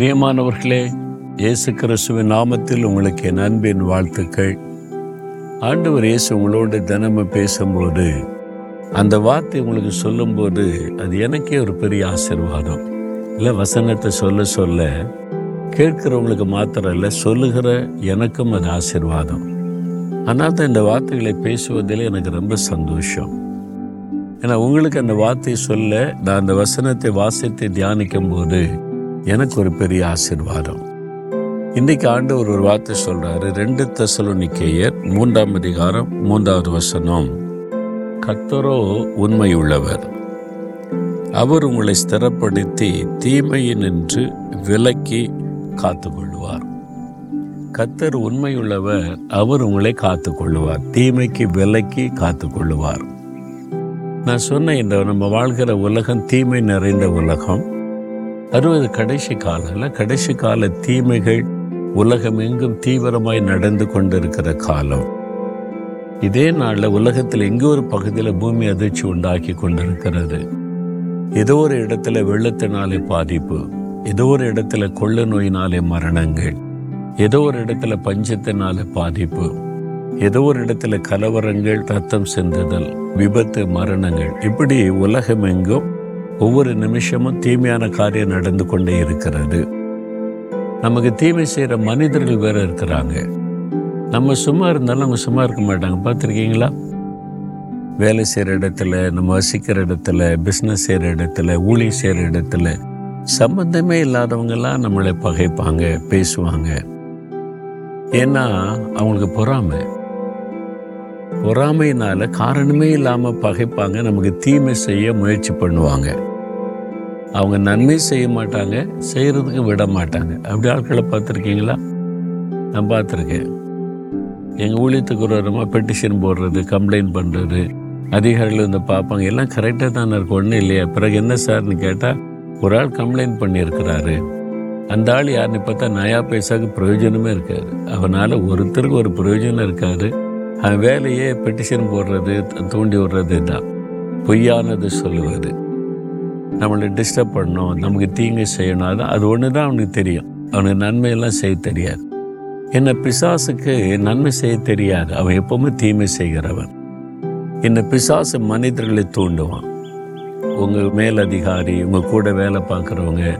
பிரியமானவர்களே இயேசு கிறிஸ்துவின் நாமத்தில் உங்களுக்கு என் அன்பின் வாழ்த்துக்கள். ஆண்டவர் இயேசு உங்களோடு தினமும் பேசும்போது அந்த வார்த்தை உங்களுக்கு சொல்லும்போது அது எனக்கே ஒரு பெரிய ஆசிர்வாதம். இல்லை வசனத்தை சொல்ல சொல்ல கேட்கிறவங்களுக்கு மாத்திரம் இல்லை சொல்லுகிற எனக்கும் அது ஆசிர்வாதம். ஆனால் தான் இந்த வார்த்தைகளை பேசுவதில் எனக்கு ரொம்ப சந்தோஷம். ஏன்னா உங்களுக்கு அந்த வார்த்தை சொல்ல நான் அந்த வசனத்தை வாசித்து தியானிக்கும் போது எனக்கு ஒரு பெரிய ஆசீர்வாதம். இன்னைக்கு ஆண்டவர் ஒரு வார்த்தை சொல்றாரு. ரெண்டு தசலோனிக்கேயர் மூன்றாம் அதிகாரம் மூன்றாவது வசனம். கத்தரோ உண்மையுள்ளவர். அவர் உங்களை ஸ்திரப்படுத்தி தீமையினின்று விலக்கி காத்துக்கொள்வார் கத்தர் உண்மையுள்ளவர். அவர் உங்களை காத்துக்கொள்ளுவார். தீமைக்கு விலக்கி காத்துக்கொள்ளுவார். நான் சொன்ன இந்த நம்ம வாழ்கிற உலகம் தீமை நிறைந்த உலகம். அறுபது கடைசி காலம் கடைசி கால தீமைகள் உலகம் எங்கும் தீவிரமாய் நடந்து கொண்டிருக்கிற காலம். இதே நாளில் உலகத்தில் எங்கே ஒரு பகுதியில் பூமி அதிர்ச்சி உண்டாக்கி கொண்டிருக்கிறது. ஏதோ ஒரு இடத்துல வெள்ளத்தினாலே பாதிப்பு ஏதோ ஒரு இடத்துல கொள்ள நோயினாலே மரணங்கள் ஏதோ ஒரு இடத்துல பஞ்சத்தினால பாதிப்பு ஏதோ ஒரு இடத்துல கலவரங்கள் ரத்தம் சென்றுதல் விபத்து மரணங்கள். இப்படி உலகம் எங்கும் ஒவ்வொரு நிமிஷமும் தீமையான காரியம் நடந்து கொண்டே இருக்கிறது. நமக்கு தீமை செய்கிற மனிதர்கள் வேறு இருக்கிறாங்க. நம்ம சும்மா இருந்தாலும் அவங்க சும்மா இருக்க மாட்டாங்க. பார்த்துருக்கீங்களா? வேலை செய்கிற இடத்துல நம்ம வசிக்கிற இடத்துல பிஸ்னஸ் செய்கிற இடத்துல ஊழி செய்கிற இடத்துல சம்பந்தமே இல்லாதவங்கெல்லாம் நம்மளை பகைப்பாங்க பேசுவாங்க. ஏன்னா அவங்களுக்கு பொறாமை. பொறாமையினால காரணமே இல்லாமல் பகைப்பாங்க. நமக்கு தீமை செய்ய முயற்சி பண்ணுவாங்க. அவங்க நன்மை செய்ய மாட்டாங்க செய்கிறதுக்கு விட மாட்டாங்க. அப்படி ஆட்களை பார்த்துருக்கீங்களா? நான் பார்த்துருக்கேன். எங்கள் ஊழியத்துக்கு ஒரு பெட்டிஷன் போடுறது கம்ப்ளைண்ட் பண்ணுறது அதிகாரிகள் வந்து பார்ப்பாங்க. எல்லாம் கரெக்டாக தானே இருக்கும் ஒன்றும் இல்லையா. பிறகு என்ன சார்னு கேட்டால் ஒரு ஆள் கம்ப்ளைண்ட் பண்ணியிருக்கிறாரு. அந்த ஆள் யாருன்னு பார்த்தா நயா பைசாவுக்கு பிரயோஜனமே இருக்காது. அவனால் ஒருத்தருக்கு ஒரு பிரயோஜனம் இருக்காது. வேலையே பெட்டிஷன் போடுறது தூண்டி விடுறது தான். பொய்யானது சொல்லுவது. நம்மளை டிஸ்டர்ப் பண்ணணும் நமக்கு தீங்கு செய்யணும் அது அது ஒன்று தான் அவனுக்கு தெரியும். அவனுக்கு நன்மையெல்லாம் செய்ய தெரியாது. என்ன பிசாசுக்கு நன்மை செய்ய தெரியாது. அவன் எப்பவுமே தீமை செய்கிறவன். என்ன பிசாசு மனிதர்களை தூண்டுவான். உங்கள் மேலதிகாரி உங்கள் கூட வேலை பார்க்குறவங்க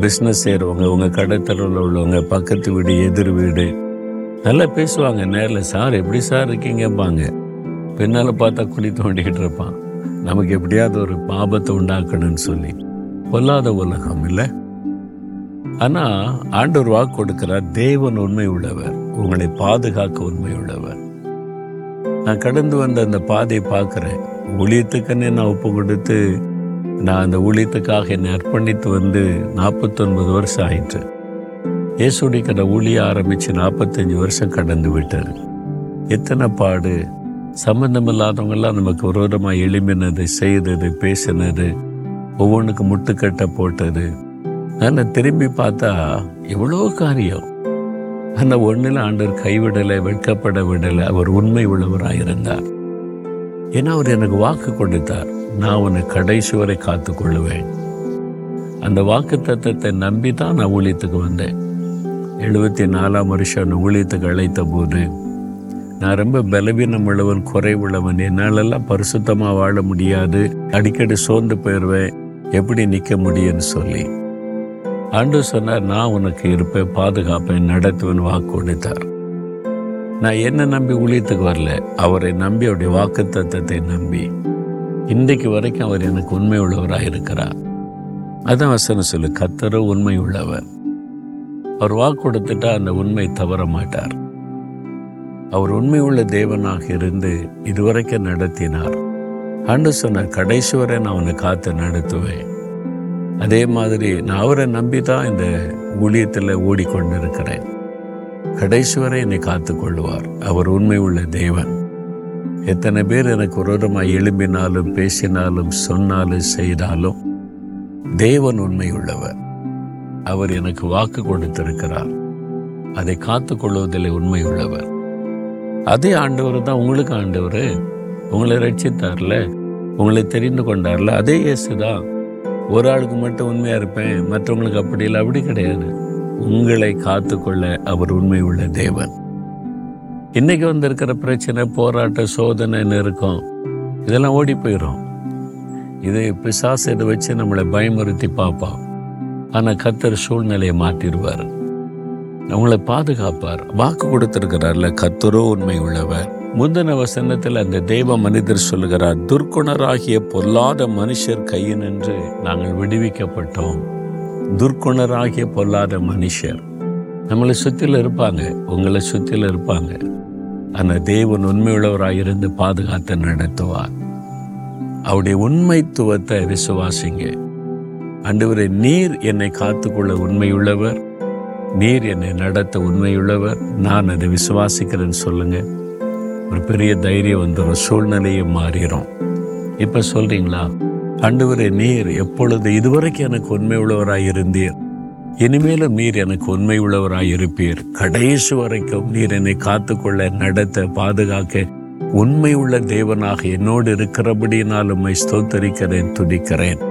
பிஸ்னஸ் செய்கிறவங்க உங்கள் கடைத்தரவில் உள்ளவங்க பக்கத்து வீடு எதிர் வீடு நல்லா பேசுவாங்க. நேரில் சார் எப்படி சார் இருக்கீங்கப்பாங்க பின்னால் பார்த்தா குழி தோண்டிக்கிட்டு இருப்பான். நமக்கு எப்படியாவது ஒரு பாபத்தை உண்டாக்கணும்னு சொல்லி. பொல்லாத உலகம் இல்லை. ஆனால் ஆண்டவர் வாக்கு கொடுக்கிறார் தேவன் உண்மை உள்ளவர் உங்களை பாதுகாக்க உண்மை உள்ளவர். நான் கடந்து வந்த அந்த பாதையை பார்க்குறேன். ஊழியத்துக்குன்னு நான் ஒப்பு கொடுத்து நான் அந்த ஊழியத்துக்காக என்னை அர்ப்பணித்து வந்து நாற்பத்தொன்பது வருஷம் ஆயிட்டு இயேசுடிக்கிற ஊழிய ஆரம்பித்து நாற்பத்தஞ்சு வருஷம் கடந்து விட்டார் எத்தனை பாடு? சம்பந்தமில்லாதவங்கெல்லாம் நமக்கு விரோதமாக எளிமினது செய்தது பேசினது ஒவ்வொன்றுக்கு முட்டுக்கட்டை போட்டது. நான் திரும்பி பார்த்தா எவ்வளோ காரியம். அந்த ஒன்றில் ஆண்டர் கைவிடலை வெட்கப்பட விடலை அவர் உண்மை உள்ளவராக இருந்தார். ஏன்னா அவர் எனக்கு வாக்கு கொடுத்தார். நான் உன்னை கடைசி வரை காத்துக்கொள்ளுவேன் அந்த வாக்கு தத்துவத்தை நம்பி தான் நான் ஊழியத்துக்கு வந்தேன். எழுபத்தி நாலாம் வருஷம் ஊழியத்துக்கு அழைத்த போது நான் ரொம்ப பலவீனம் உள்ளவன் குறைவுள்ளவன். என்னாலெல்லாம் பரிசுத்தமாக வாழ முடியாது. அடிக்கடி சோர்ந்து போயிடுவேன் எப்படி நிற்க முடியும்னு சொல்லி. ஆண்டு சொன்னார் நான் உனக்கு இருப்பேன் பாதுகாப்பேன் நடத்துவேன் வாக்கு கொடுத்தார் நான் என்ன நம்பி ஊழியத்துக்கு வரல. அவரை நம்பி அவருடைய வாக்கு தத்துவத்தை நம்பி இன்றைக்கு வரைக்கும் அவர் எனக்கு உண்மை உள்ளவராக இருக்கிறார் அதான் வசனம் சொல்லு கத்தரோ உண்மை உள்ளவர் அவர் வாக்கு கொடுத்துட்டா அந்த உண்மை தவற மாட்டார். அவர் உண்மை உள்ள தேவனாக இருந்து இதுவரைக்கும் நடத்தினார். ஆண்டு சொன்னார் கடைசி வரை நான் அவனை காத்து நடத்துவேன். அதே மாதிரி நான் அவரை நம்பி தான் இந்த ஊழியத்தில் ஓடிக்கொண்டிருக்கிறேன். கடைசி வரை என்னை காத்து கொள்வார் அவர் உண்மை உள்ள தேவன். எத்தனை பேர் எனக்கு விரோதமாக எழும்பினாலும் பேசினாலும் சொன்னாலும் செய்தாலும் தேவன் உண்மை உள்ளவர் அவர் எனக்கு வாக்கு கொடுத்திருக்கிறார். அதை காத்து கொள்வதில் உண்மை உள்ளவர் அதே ஆண்டவர் தான் உங்களுக்கு ஆண்டவர். உங்களை ரட்சித்தார்ல உங்களை தெரிந்து கொண்டார்ல அதே இயேசு தான். ஒரு ஆளுக்கு மட்டும் உண்மையாக இருப்பேன் மற்றவங்களுக்கு அப்படி இல்லை அப்படி கிடையாது. உங்களை காத்துக்கொள்ள அவர் உண்மை உள்ள தேவன். இன்னைக்கு வந்திருக்கிற பிரச்சனை போராட்ட சோதனைன்னு இருக்கும் இதெல்லாம் ஓடி போயிடும் இது பிசாசு இதை வச்சு நம்மளை பயமுறுத்தி பார்ப்பான். ஆனால் கத்தர் சூழ்நிலையை மாற்றிடுவார். அவங்கள பாதுகாப்பார். வாக்கு கொடுத்திருக்கிறார்ல கத்தரோ உண்மை உள்ளவர் முந்தின வசனத்தில் அந்த தெய்வ மனிதர் சொல்லுகிறார் துர்க்குணராகிய பொல்லாத மனுஷர் கையினின்று நாங்கள் விடுவிக்கப்பட்டோம். துர்க்குணராகிய பொல்லாத மனுஷர். நம்மளை சுற்றில இருப்பாங்க உங்களை சுற்றில இருப்பாங்க. அந்த தேவன் உண்மையுள்ளவராக இருந்து பாதுகாத்து நடத்துவார். அவருடைய உண்மைத்துவத்தை விசுவாசிங்க. அன்றுவரை நீர் என்னை காத்துக்கொள்ள உண்மையுள்ளவர். நீர் என்னை நடத்த உண்மையுள்ளவர். நான் அதை விசுவாசிக்கிறேன்னு சொல்லுங்க. ஒரு பெரிய தைரியம் வந்துடும் சூழ்நிலையை மாறிடும் இப்போ சொல்றீங்களா? ஆண்டவரே நீர் எப்பொழுது இதுவரைக்கும் எனக்கு உண்மை உள்ளவராய் இருந்தீர். இனிமேலும் நீர் எனக்கு உண்மை உள்ளவராய் இருப்பீர். கடைசி வரைக்கும் நீர் என்னை காத்துக்கொள்ள நடத்த பாதுகாக்க உண்மை உள்ள தேவனாக என்னோடு இருக்கிறபடியினால் உம்மை ஸ்தோத்தரிக்கிறேன் துடிக்கிறேன்